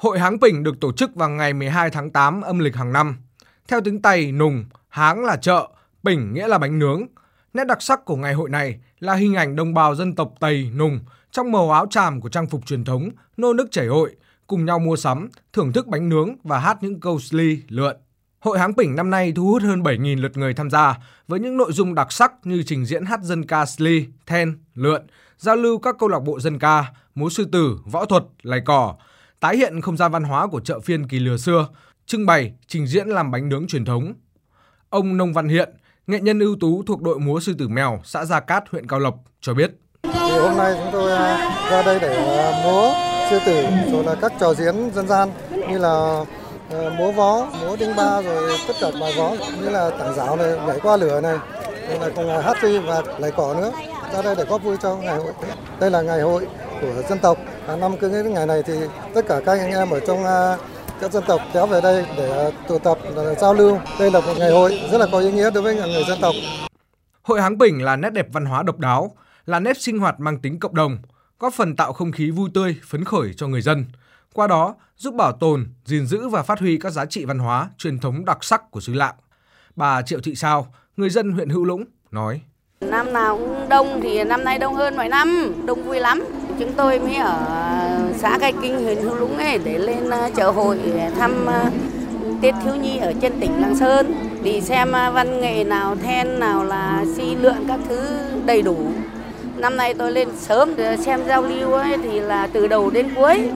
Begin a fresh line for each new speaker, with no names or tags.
Hội Háng Bình được tổ chức vào ngày 12 tháng 8 âm lịch hàng năm. Theo tiếng Tây, nùng, háng là chợ, bình nghĩa là bánh nướng. Nét đặc sắc của ngày hội này là hình ảnh đồng bào dân tộc Tây, nùng trong màu áo tràm của trang phục truyền thống, nô nức chảy hội, cùng nhau mua sắm, thưởng thức bánh nướng và hát những câu sli, lượn. Hội Háng Bình năm nay thu hút hơn 7.000 lượt người tham gia với những nội dung đặc sắc như trình diễn hát dân ca sli, then, lượn, giao lưu các câu lạc bộ dân ca, múa sư tử, võ thuật, lầy cỏ, tái hiện không gian văn hóa của chợ phiên kỳ lừa xưa, trưng bày, trình diễn làm bánh nướng truyền thống. Ông Nông Văn Hiện, nghệ nhân ưu tú thuộc đội múa sư tử mèo, xã Gia Cát, huyện Cao Lộc cho biết.
Thì hôm nay chúng tôi à, ra đây để à, múa sư tử rồi là các trò diễn dân gian như là ờ, múa vó, múa đinh ba rồi tất cả bài vó như là tảng giáo này, nhảy qua lửa này, rồi là còn hát phi và lấy cỏ nữa. Ra đây để góp vui cho ngày hội. Đây là ngày hội của dân tộc. Hàng năm cứ những ngày này thì tất cả các anh em ở trong các dân tộc kéo về đây để tụ tập để giao lưu. Đây là một ngày hội rất là có ý nghĩa đối với người dân tộc.
Hội Háng Bình là nét đẹp văn hóa độc đáo, là nét sinh hoạt mang tính cộng đồng, góp phần tạo không khí vui tươi, phấn khởi cho người dân. Qua đó, giúp bảo tồn, gìn giữ và phát huy các giá trị văn hóa, truyền thống đặc sắc của xứ Lạng. Bà Triệu Thị Sao, người dân huyện Hữu Lũng, nói.
Năm nào cũng đông thì năm nay đông hơn mọi năm, đông vui lắm. Chúng tôi mới ở xã Cai Kinh, huyện Hữu Lũng ấy để lên ờ, chợ hội thăm ờ, Tết thiếu nhi ở trên tỉnh Lạng Sơn đi xem ờ, văn nghệ nào then nào là si lượn các thứ đầy đủ Năm nay tôi lên sớm để xem giao lưu ấy thì là từ đầu đến cuối.